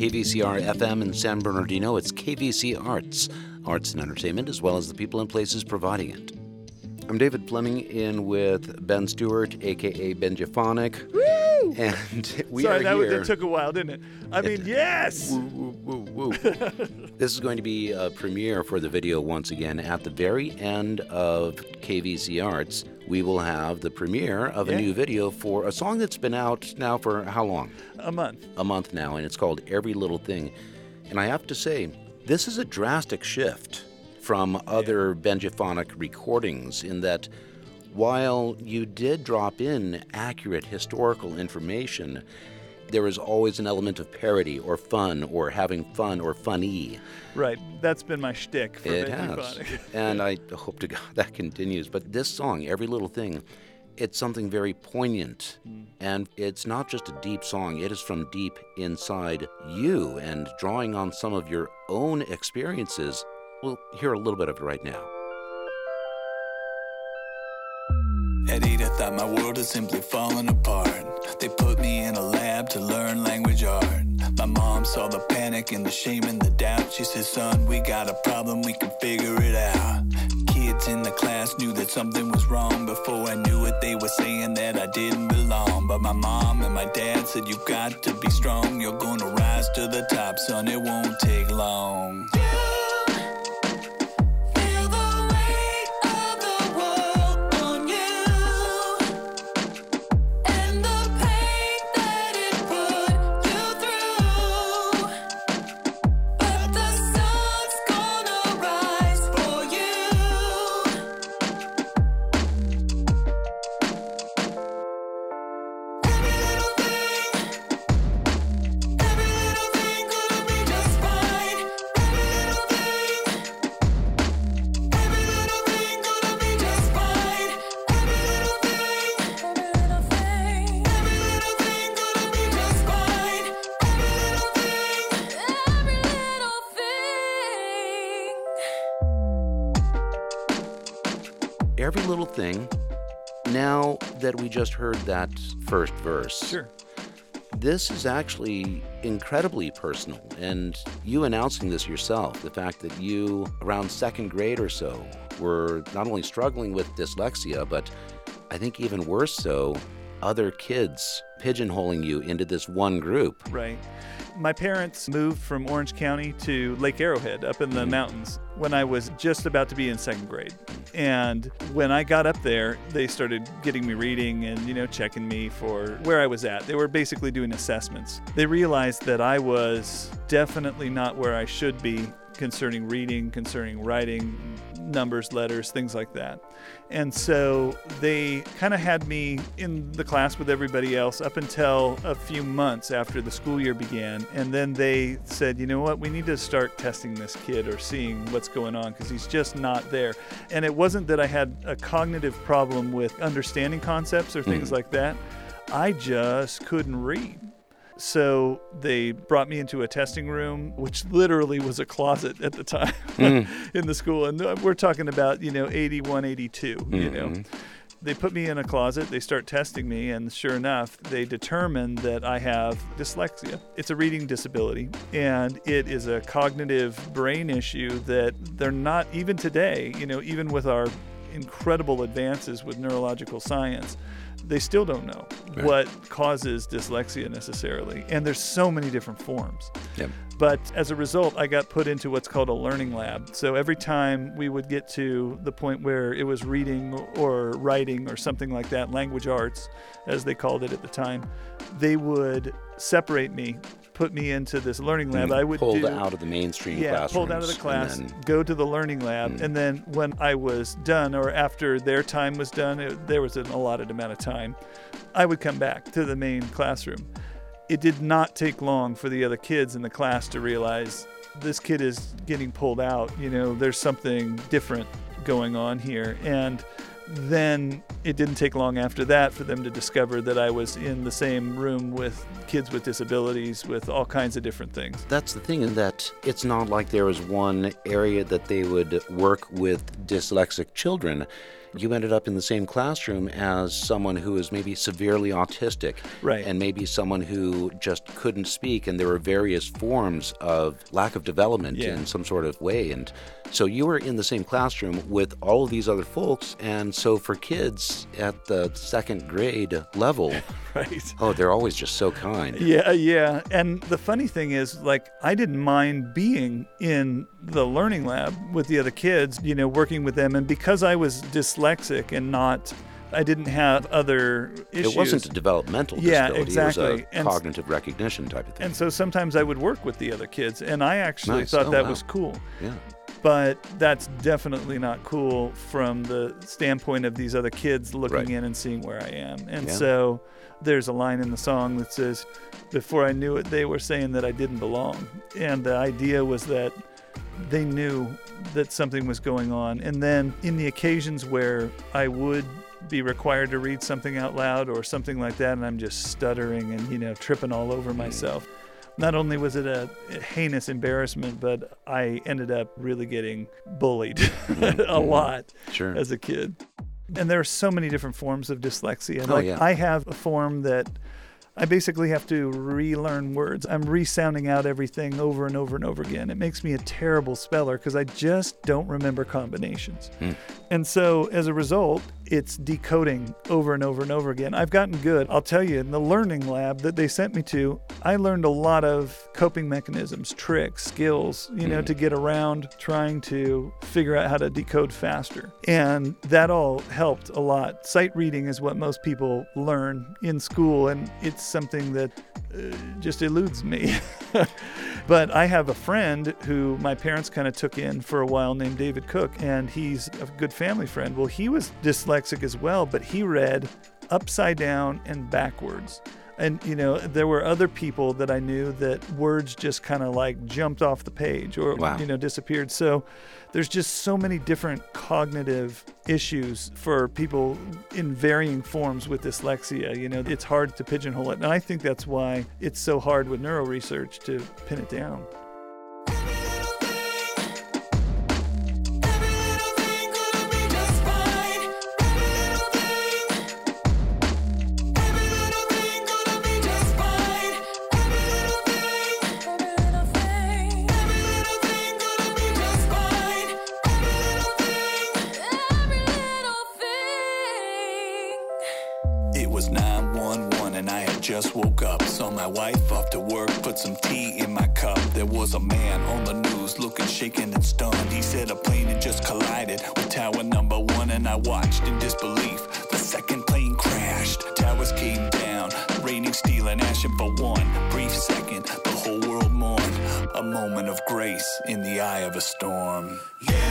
KVCR FM in San Bernardino. It's KVC Arts, arts and entertainment, as well as the people and places providing it. I'm David Fleming in with Ben Stewart, aka Benjiphonik. Woo! And we Sorry, are that, here. that took a while, didn't it? I mean, yes. Woo, woo, woo, woo. this is going to be a premiere for the video once again. At the very end of KVC Arts, we will have the premiere of a new video for a song that's been out now for how long? A month. a month now, and it's called Every Little Thing. And I have to say, this is a drastic shift from other Benjiphonik recordings in that while you did drop in accurate historical information, there is always an element of parody or fun or having fun or funny. Right. That's been my shtick for It Benji has. Phonic. and I hope to God that continues. But this song, Every Little Thing, it's something very poignant. Mm. And it's not just a deep song, it is from deep inside you and drawing on some of your own experiences. We'll hear a little bit of it right now. At eight, I thought my world had simply fallen apart. They put me in a lab to learn language art. My mom saw the panic and the shame and the doubt. She said, Son, we got a problem, we can figure it out. Kids in the class knew that something was wrong. Before I knew it, they were saying that I didn't belong. But my mom and my dad said, You got to be strong. You're gonna rise to the top, son, it won't take long. Feel that we just heard that first verse, Sure. this is actually incredibly personal. And you announcing this yourself, the fact that you, around second grade or so, were not only struggling with dyslexia, but I think even worse so, other kids pigeonholing you into this one group. Right. My parents moved from Orange County to Lake Arrowhead up in the mountains when I was just about to be in second grade. And when I got up there, they started getting me reading and, you know, checking me for where I was at. They were basically doing assessments. They realized that I was definitely not where I should be concerning reading, concerning writing, numbers, letters, things like that. And so they kind of had me in the class with everybody else up until a few months after the school year began. And then they said, you know what, we need to start testing this kid or seeing what's going on because he's just not there. And it wasn't that I had a cognitive problem with understanding concepts or things mm. like that, I just couldn't read. So they brought me into a testing room, which literally was a closet at the time hmm. in the school. And uh, we're talking about, you know, 81, 82, you know. Mm-hmm. They put me in a closet, they start testing me, and sure enough, they determine that I have dyslexia. It's a reading disability, and it is a cognitive brain issue that they're not, even today, you know, even with our incredible advances with neurological science, they still don't know Right. what causes dyslexia necessarily. And there's so many different forms. Yep. But as a result, I got put into what's called a learning lab. So every time we would get to the point where it was reading or writing or something like that, language arts, as they called it at the time, they would separate me, put me into this learning lab. Mm, I would pulled do, out of the mainstream yeah, pulled out of the class, then- go to the learning lab, mm. and then when I was done, or after their time was done, it, there was an allotted amount of time, I would come back to the main classroom. It did not take long for the other kids in the class to realize this kid is getting pulled out. You know, there's something different going on here, and then it didn't take long after that for them to discover that I was in the same room with kids with disabilities, with all kinds of different things. That's the thing in that it's not like there was one area that they would work with dyslexic children. you ended up in the same classroom as someone who is maybe severely autistic. Right. And maybe someone who just couldn't speak, and there were various forms of lack of development Yeah. in some sort of way. And so you were in the same classroom with all of these other folks. And so for kids at the second grade level, right. oh, they're always just so kind. Yeah, yeah. And the funny thing is, like, I didn't mind being in the learning lab with the other kids, you know, working with them. And because I was dyslexic and not, I didn't have other issues. It wasn't a developmental Yeah, disability. It exactly. was a And s- cognitive recognition type of thing. And so sometimes I would work with the other kids, and I actually Nice. thought Oh, that wow. was cool. yeah. But that's definitely not cool from the standpoint of these other kids looking Right. in and seeing where I am. And Yeah. so there's a line in the song that says, Before I knew it, they were saying that I didn't belong. And the idea was that they knew that something was going on. And then in the occasions where I would be required to read something out loud or something like that, and I'm just stuttering and, you know, tripping all over mm. myself. Not only was it a heinous embarrassment, but I ended up really getting bullied a lot Sure. as a kid. And there are so many different forms of dyslexia. Oh, like yeah. I have a form that I basically have to relearn words. I'm resounding out everything over and over and over again. It makes me a terrible speller because I just don't remember combinations. Hmm. And so as a result, it's decoding over and over and over again. I've gotten good. I'll tell you, in the learning lab that they sent me to, I learned a lot of coping mechanisms, tricks, skills, you know, to get around trying to figure out how to decode faster. And that all helped a lot. Sight reading is what most people learn in school, and it's something that uh, just eludes me. but I have a friend who my parents kind of took in for a while named David Cook, and he's a good family friend. Well, he was dyslexic as well, but he read upside down and backwards. And, you know, there were other people that I knew that words just kind of like jumped off the page or, Wow. you know, disappeared. So there's just so many different cognitive issues for people in varying forms with dyslexia. You know, it's hard to pigeonhole it. And I think that's why it's so hard with neuro research to pin it down. Plane just collided with tower number one, and I watched in disbelief. The second plane crashed, towers came down, raining steel and ash, and for one brief second, the whole world mourned. A moment of grace in the eye of a storm. Feel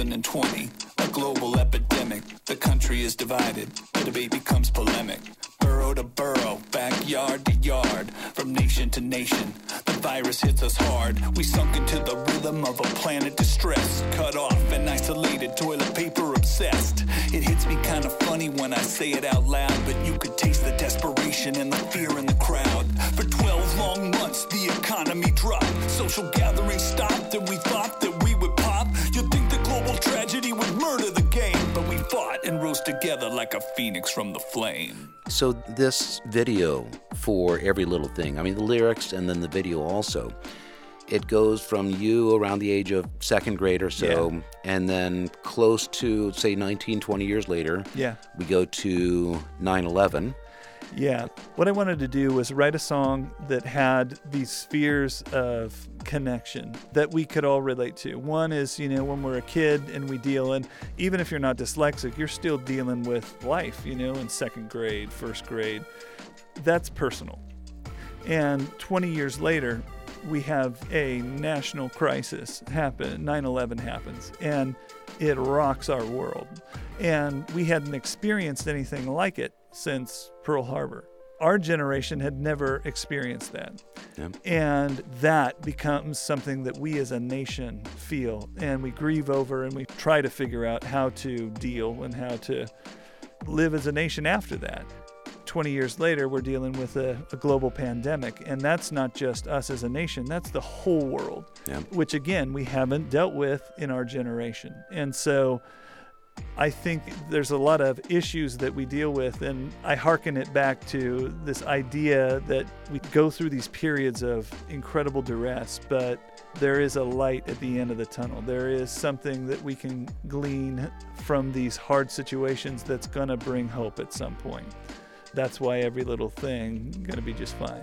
2020, a global epidemic. The country is divided. The debate becomes polemic. Borough to borough, backyard to yard, from nation to nation. The virus hits us hard. We sunk into the rhythm of a planet distressed, cut off and isolated, toilet paper obsessed. It hits me kind of funny when I say it out loud, but you could taste the desperation and the fear in the crowd. For 12 long months, the economy dropped. Social gatherings stopped, and we and rose together like a phoenix from the flame. So this video for every little thing, I mean the lyrics and then the video also, it goes from you around the age of second grade or so, Yeah. and then close to say 19, 20 years later, Yeah. we go to 9/11, Yeah. What I wanted to do was write a song that had these spheres of connection that we could all relate to. One is, you know, when we're a kid and we deal in, even if you're not dyslexic, you're still dealing with life, you know, in second grade, first grade. That's personal. And 20 years later, we have a national crisis happen. 9 11 happens, and it rocks our world. And we hadn't experienced anything like it since Pearl Harbor. Our generation had never experienced that. Yeah. And that becomes something that we as a nation feel and we grieve over and we try to figure out how to deal and how to live as a nation after that. 20 years later, we're dealing with a, a global pandemic, and that's not just us as a nation, that's the whole world, Yeah. which again, we haven't dealt with in our generation. And so I think there's a lot of issues that we deal with, and I hearken it back to this idea that we go through these periods of incredible duress, but there is a light at the end of the tunnel. There is something that we can glean from these hard situations that's going to bring hope at some point. That's why every little thing going to be just fine.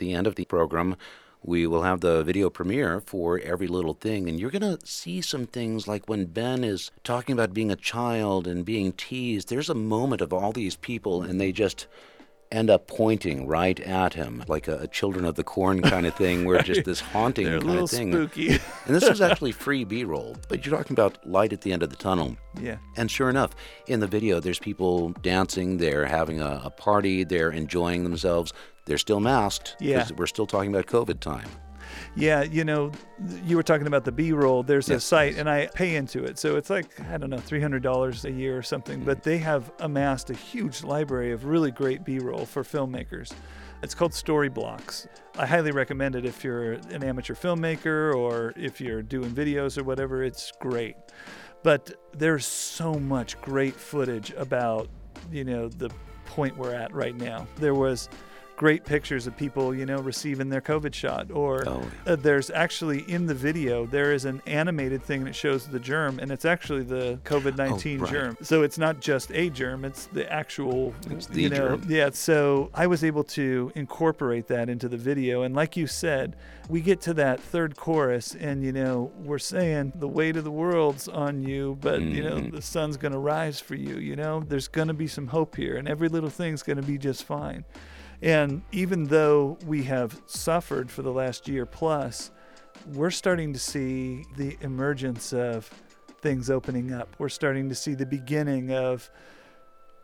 The end of the program, we will have the video premiere for Every Little Thing, and you're going to see some things like when Ben is talking about being a child and being teased. There's a moment of all these people, and they just end up pointing right at him, like a, a Children of the Corn kind of thing, where just this haunting kind little of thing. spooky. and this was actually free B-roll, but you're talking about light at the end of the tunnel. yeah. And sure enough, in the video, there's people dancing. They're having a, a party. They're enjoying themselves. They're still masked. Yeah. We're still talking about COVID time. Yeah, you know, you were talking about the B-roll. There's a Yes. site, and I pay into it, so it's like I don't know, three hundred dollars a year or something. But mm. they have amassed a huge library of really great B-roll for filmmakers. It's called Storyblocks. I highly recommend it if you're an amateur filmmaker or if you're doing videos or whatever. It's great. But there's so much great footage about, you know, the point we're at right now. There was great pictures of people, you know, receiving their COVID shot. Or Oh. uh, there's actually in the video, there is an animated thing that shows the germ, and it's actually the COVID 19 Oh, right. germ. So it's not just a germ, it's the actual, It's the you know, germ. yeah. So I was able to incorporate that into the video. And like you said, we get to that third chorus, and, you know, we're saying the weight of the world's on you, but, you know, Mhm. the sun's going to rise for you. You know, there's going to be some hope here, and every little thing's going to be just fine. And even though we have suffered for the last year plus, we're starting to see the emergence of things opening up. We're starting to see the beginning of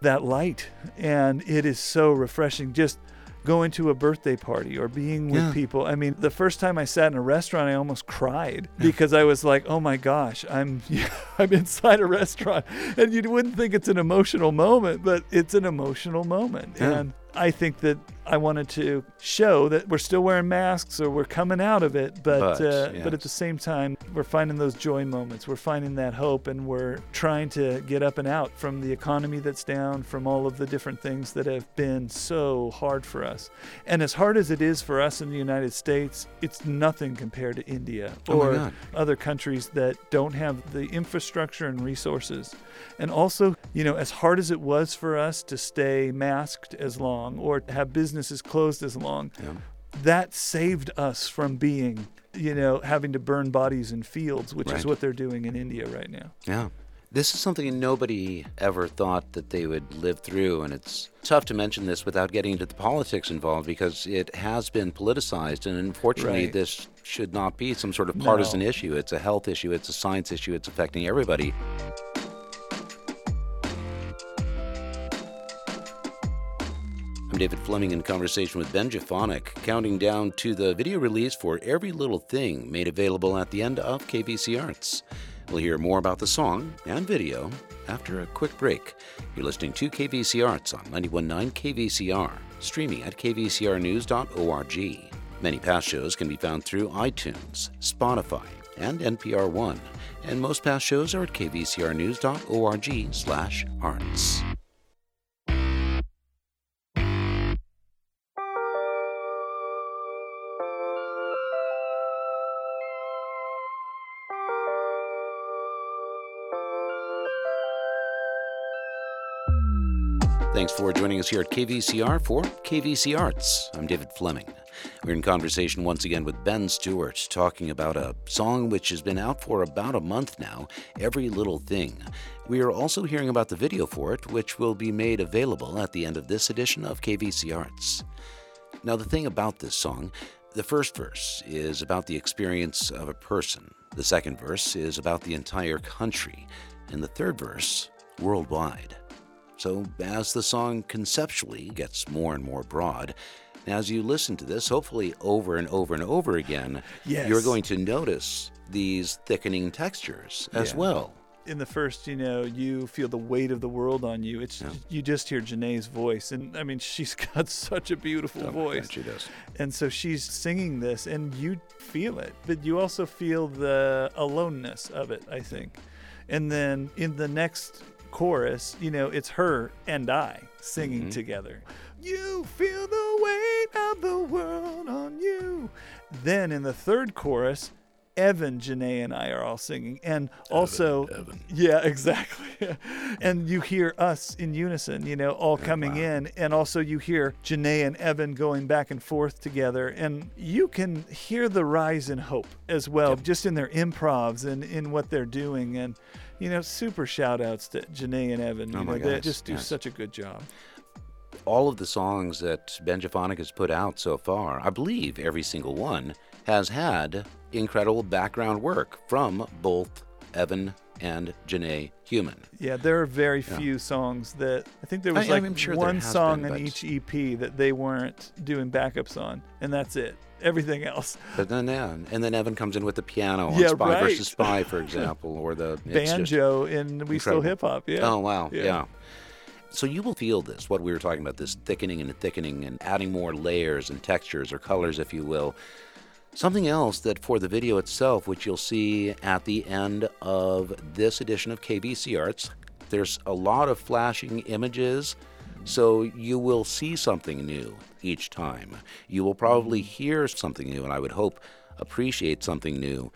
that light. And it is so refreshing just going to a birthday party or being with Yeah. people. I mean, the first time I sat in a restaurant, I almost cried because I was like, "Oh my gosh, I'm I'm inside a restaurant." And you wouldn't think it's an emotional moment, but it's an emotional moment. Yeah. And I think that I wanted to show that we're still wearing masks or we're coming out of it, but But, uh, but at the same time, we're finding those joy moments. We're finding that hope, and we're trying to get up and out from the economy that's down, from all of the different things that have been so hard for us. And as hard as it is for us in the United States, it's nothing compared to India Oh or God. other countries that don't have the infrastructure and resources. And also, you know, as hard as it was for us to stay masked as long or have businesses closed as long, Yeah. that saved us from being, you know, having to burn bodies in fields, which Right. is what they're doing in India right now. Yeah. This is something nobody ever thought that they would live through, and it's tough to mention this without getting into the politics involved because it has been politicized, and unfortunately, Right. this should not be some sort of partisan No. issue. It's a health issue, it's a science issue, it's affecting everybody. I'm David Fleming in conversation with Benjiphonik, counting down to the video release for Every Little Thing made available at the end of KVC Arts. We'll hear more about the song and video after a quick break. You're listening to KVC Arts on 919 KVCR, streaming at kvcrnews.org. Many past shows can be found through iTunes, Spotify, and NPR One, and most past shows are at kvcrnews.org/arts. Thanks for joining us here at KVCR for KVC Arts. I'm David Fleming. We're in conversation once again with Ben Stewart, talking about a song which has been out for about a month now, Every Little Thing. We are also hearing about the video for it, which will be made available at the end of this edition of KVC Arts. Now, the thing about this song, the first verse is about the experience of a person, the second verse is about the entire country, and the third verse, worldwide. So, as the song conceptually gets more and more broad, as you listen to this, hopefully over and over and over again, Yes. you're going to notice these thickening textures as Yeah. well. in the first, you know, you feel the weight of the world on you. It's Yeah. you just hear Janae's voice, and I mean, she's got such a beautiful Oh voice. God, she does. And so she's singing this, and you feel it, but you also feel the aloneness of it, I think. And then in the next chorus, you know, it's her and I singing Mhm. together. You feel the weight of the world on you. Then in the third chorus, Evan, Janae, and I are all singing. And also, Evan. yeah, exactly. and you hear us in unison, you know, all coming wow. in. And also, you hear Janae and Evan going back and forth together. And you can hear the rise in hope as well, just in their improvs and in what they're doing. And, you know, super shout outs to Janae and Evan. Oh you know, they just do yes. such a good job. all of the songs that Benjiphonik has put out so far, I believe every single one, has had incredible background work from both Evan and Janae Human. Yeah, there are very Yeah. few songs that I think there was I- like I'm sure one song been, on but- each EP that they weren't doing backups on, and that's it. Everything else, But then, yeah, and then Evan comes in with the piano on Yeah, Spy right. versus Spy, for example, or the banjo in we still hip hop. Yeah. Oh wow, Yeah. yeah. So you will feel this, what we were talking about, this thickening and thickening and adding more layers and textures or colors, if you will. Something else that for the video itself, which you'll see at the end of this edition of KVC Arts, there's a lot of flashing images, so you will see something new each time. You will probably hear something new, and I would hope appreciate something new.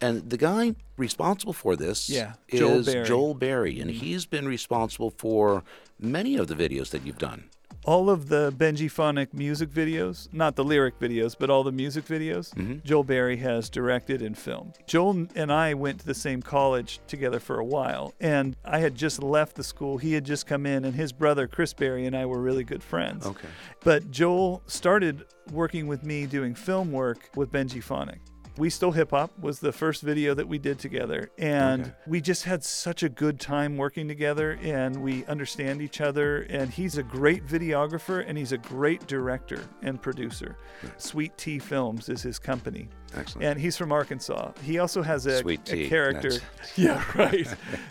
And the guy responsible for this Yeah, Joel is Berry. Mm-hmm. Joel Barry, and he's been responsible for many of the videos that you've done. All of the Benjiphonik music videos, not the lyric videos, but all the music videos, Mm-hmm. Joel Barry has directed and filmed. Joel and I went to the same college together for a while, and I had just left the school. He had just come in, and his brother, Chris Barry, and I were really good friends. Okay. But Joel started working with me doing film work with Benjiphonik. We Still Hip Hop was the first video that we did together. And Okay. we just had such a good time working together and we understand each other. And he's a great videographer and he's a great director and producer. Sweet Tea Films is his company. Excellent. And he's from Arkansas. He also has a, Sweet a character. that's- Yeah, right.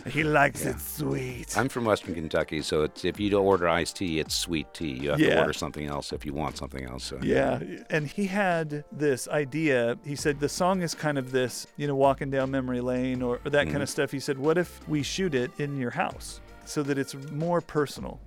he likes Yeah. it sweet. I'm from Western Kentucky, so it's, if you don't order iced tea, it's sweet tea. You have to order something else if you want something else. So. Yeah. And he had this idea. He said, the song is kind of this, you know, walking down memory lane or, or that kind mm-hmm. of stuff. He said, what if we shoot it in your house so that it's more personal?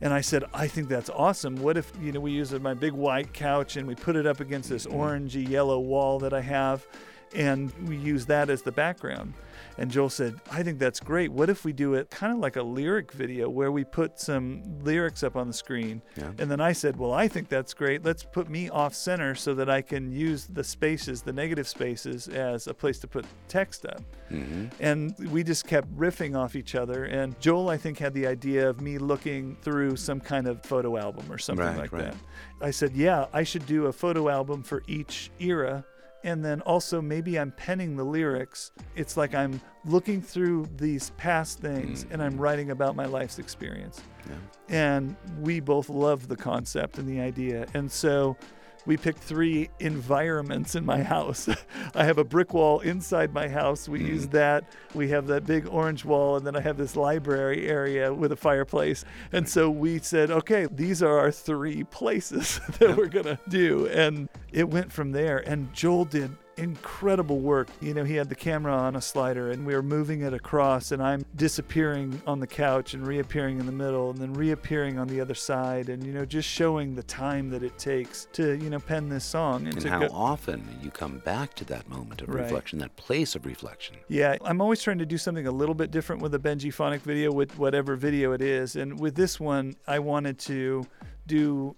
And I said, I think that's awesome. What if, you know, we use my big white couch and we put it up against this mm-hmm. orangey yellow wall that I have and we use that as the background. And Joel said, I think that's great. What if we do it kind of like a lyric video where we put some lyrics up on the screen? Yeah. And then I said, Well, I think that's great. Let's put me off center so that I can use the spaces, the negative spaces, as a place to put text up. hmm And we just kept riffing off each other. And Joel, I think, had the idea of me looking through some kind of photo album or something Right, like right. that. I said, Yeah, I should do a photo album for each era. And then also, maybe I'm penning the lyrics. It's like I'm looking through these past things and I'm mm-hmm. writing about my life's experience. Yeah. And we both love the concept and the idea. And so we picked three environments in my house. I have a brick wall inside my house. We use mm-hmm. that. We have that big orange wall. And then I have this library area with a fireplace. And so we said, okay, these are our three places that we're going to do. And it went from there. And Joel did incredible work. You know, he had the camera on a slider and we were moving it across and I'm disappearing on the couch and reappearing in the middle and then reappearing on the other side and you know just showing the time that it takes to, you know, pen this song and, And how go often you come back to that moment of Right. reflection, that place of reflection. Yeah, I'm always trying to do something a little bit different with a Benjiphonik video, with whatever video it is. And with this one, I wanted to do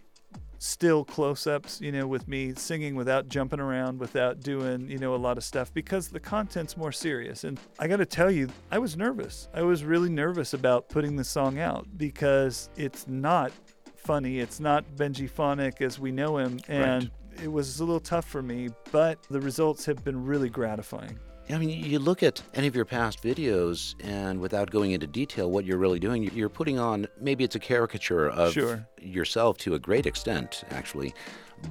still close ups, you know, with me singing without jumping around, without doing, you know, a lot of stuff because the content's more serious. And I got to tell you, I was nervous. I was really nervous about putting the song out because it's not funny. It's not Benjiphonik as we know him. And it was a little tough for me, but the results have been really gratifying. I mean, you look at any of your past videos, and without going into detail, what you're really doing, you're putting on maybe it's a caricature of Sure. yourself to a great extent, actually,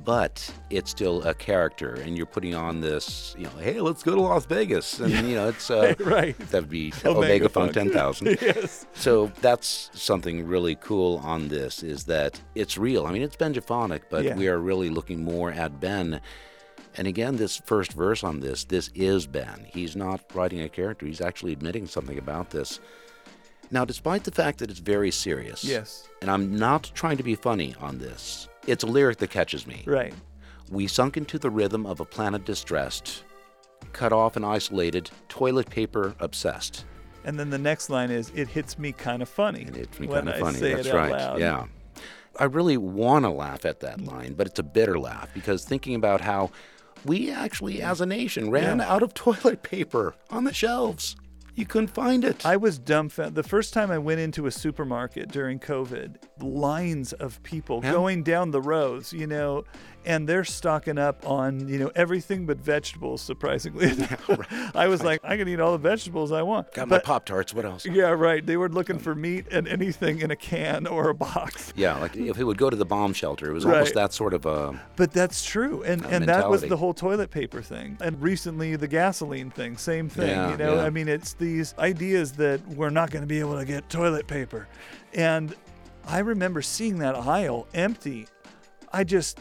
but it's still a character, and you're putting on this, you know, hey, let's go to Las Vegas, and you know, it's uh, Right. That would be Omega Omega Funk Funk. 10,000. yes. So that's something really cool on this is that it's real. I mean, it's Ben Benjiphonik, but Yeah. we are really looking more at Ben. And again, this first verse on this, this is Ben. He's not writing a character, he's actually admitting something about this. Now, despite the fact that it's very serious, Yes. and I'm not trying to be funny on this, it's a lyric that catches me. Right. We sunk into the rhythm of a planet distressed, cut off and isolated, toilet paper obsessed. And then the next line is, "It hits me kind of funny." It hits me kind of funny. That's right. loud. Yeah. I really want to laugh at that line, but it's a bitter laugh because thinking about how we actually, as a nation, ran Yeah. out of toilet paper on the shelves. You couldn't find it. I was dumbfounded. The first time I went into a supermarket during COVID, lines of people Yeah. going down the rows, you know, and they're stocking up on, you know, everything but vegetables, surprisingly. I was like, I can eat all the vegetables I want. Got my Pop Tarts. What else? Yeah, right. They were looking um, for meat and anything in a can or a box. Yeah, like if it would go to the bomb shelter, it was Right. almost that sort of a. But that's true, and and that was the whole toilet paper thing, and recently the gasoline thing, same thing. Yeah, you know, yeah. I mean, it's these ideas that we're not going to be able to get toilet paper, and I remember seeing that aisle empty. I just,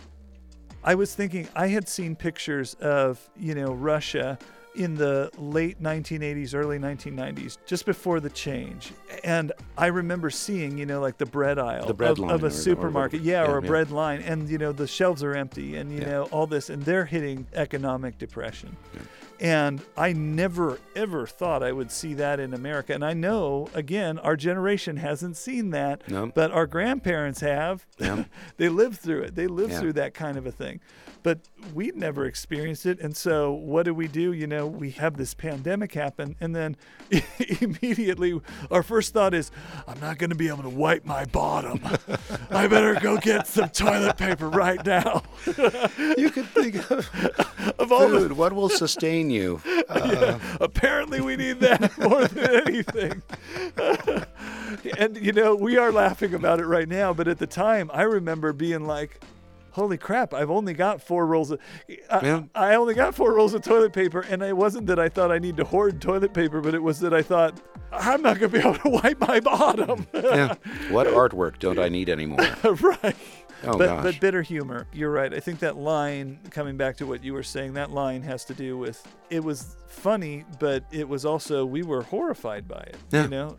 I was thinking I had seen pictures of you know Russia in the late 1980s, early 1990s, just before the change. And I remember seeing, you know, like the bread aisle The bread of, of or- a or- supermarket. yeah, yeah, or a yeah. bread line. And, you know, the shelves are empty and, you Yeah. know, all this. And they're hitting economic depression. And I never, ever thought I would see that in America. And I know, again, our generation hasn't seen that, No. but our grandparents have. Yeah. they lived through it. They lived Yeah. through that kind of a thing. But we'd never experienced it. And so what do we do? You know, we have this pandemic happen. And then immediately our first thought is, I'm not going to be able to wipe my bottom. I better go get some toilet paper right now. You could think of of all the. What will sustain you? Uh, Apparently, we need that more than anything. and, you know, we are laughing about it right now, but at the time, I remember being like, Holy crap! I've only got four rolls. Of, I, Yeah. I only got four rolls of toilet paper, and it wasn't that I thought I need to hoard toilet paper, but it was that I thought I'm not going to be able to wipe my bottom. yeah. What artwork don't I need anymore? right. Oh but, gosh. but bitter humor. You're right. I think that line, coming back to what you were saying, that line has to do with it was funny, but it was also we were horrified by it. Yeah. You know,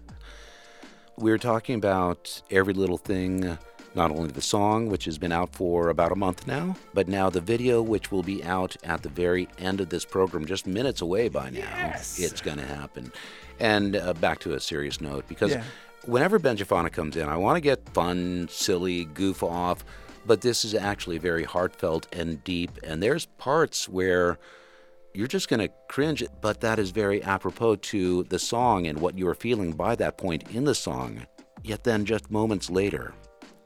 we were talking about every little thing Not only the song, which has been out for about a month now, but now the video, which will be out at the very end of this program, just minutes away by now. Yes. It's going to happen. And uh, back to a serious note, because Yeah. Whenever Benjiphonik comes in, I want to get fun, silly, goof off, but this is actually very heartfelt and deep. And there's parts where you're just going to cringe, but that is very apropos to the song and what you are feeling by that point in the song. Yet then, just moments later,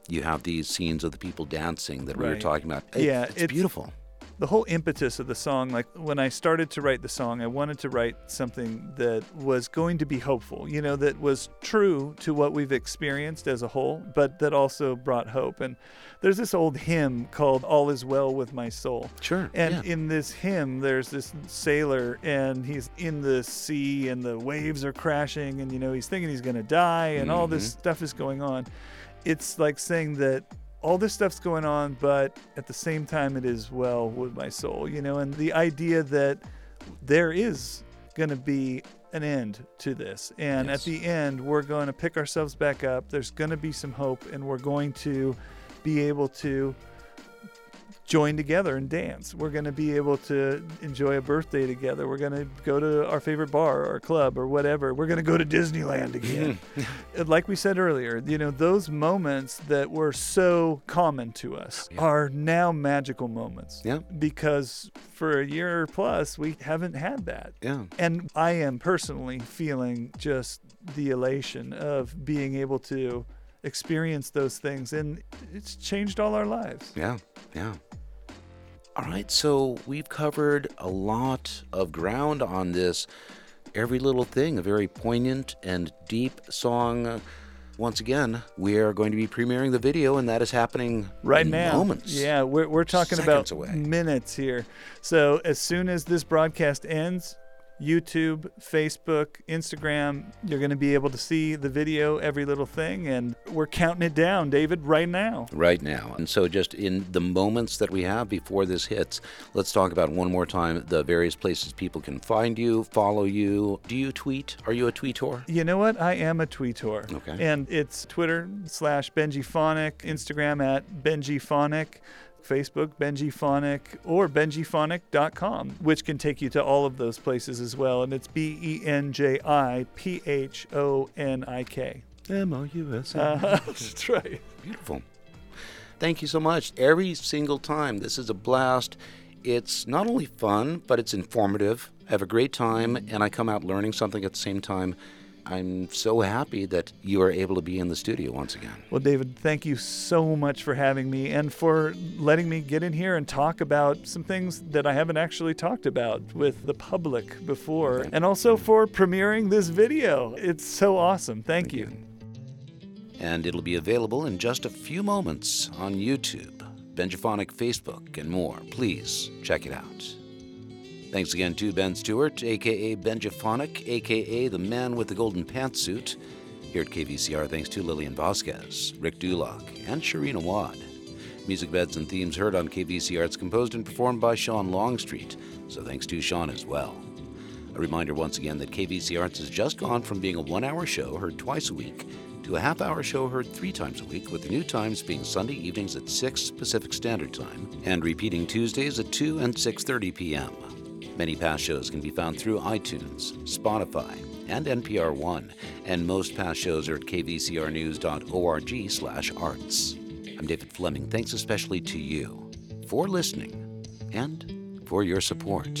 you have these scenes of the people dancing that we were talking about. It- Yeah, it's, it's- beautiful. The whole impetus of the song like when i started to write the song i wanted to write something that was going to be hopeful you know that was true to what we've experienced as a whole but that also brought hope and there's this old hymn called all is well with my soul Sure. and yeah. in this hymn, there's this sailor, and he's in the sea, and the waves are crashing, and you know he's thinking he's gonna die, and all this mm-hmm. stuff is going on. It's like saying that all this stuff's going on, but at the same time, it is well with my soul, you know. And the idea that there is gonna be an end to this, and Yes. at the end, we're going to pick ourselves back up. There's gonna be some hope, and we're going to be able to join together and dance. We're going to be able to enjoy a birthday together. We're going to go to our favorite bar or club or whatever. We're going to go to Disneyland again. Like we said earlier, you know, those moments that were so common to us Yeah. are now magical moments. Yeah. Because for a year plus, we haven't had that. yeah. And I am personally feeling just the elation of being able to experience those things. And it's changed all our lives. Yeah, yeah. All right, so we've covered a lot of ground on this. Every little thing, a very poignant and deep song. Once again, we are going to be premiering the video, and that is happening right now. Moments. Yeah, we're, we're talking about away. minutes here. So as soon as this broadcast ends, YouTube, Facebook, Instagram, you're going to be able to see the video, every little thing, and we're counting it down, David, right now. right now. And so, just in the moments that we have before this hits, let's talk about one more time the various places people can find you, follow you. Do you tweet? Are you a tweetor? You know what? I am a tweetor. Okay. And it's Twitter slash Benjiphonik, Instagram at Benjiphonik, Facebook Benjiphonik, or benjiphonik.com, which can take you to all of those places as well. And it's B E N J I P H O N I K. M O U S. Uh, That's right. Beautiful. Thank you so much. Every single time, this is a blast. It's not only fun, but it's informative. I have a great time, and I come out learning something at the same time. I'm so happy that you are able to be in the studio once again. Well, David, thank you so much for having me and for letting me get in here and talk about some things that I haven't actually talked about with the public before, and also for premiering this video. It's so awesome. Thank you. And it'll be available in just a few moments on YouTube, Benjiphonik Facebook, and more. Please check it out. Thanks again to Ben Stewart, aka Benjiphonik, aka the man with the golden pantsuit. Here at KVCR, thanks to Lillian Vasquez, Rick Dulock, and Sharina Wad. Music beds and themes heard on KVCR. It's composed and performed by Sean Longstreet, so thanks to Sean as well. A reminder once again that KVC Arts has just gone from being a one hour show heard twice a week to a half hour show heard three times a week, with the new times being Sunday evenings at 6 Pacific Standard Time and repeating Tuesdays at 2 and 6.30 p.m. Many past shows can be found through iTunes, Spotify, and NPR One, and most past shows are at kvcrnews.org slash arts. I'm David Fleming. Thanks especially to you for listening and for your support.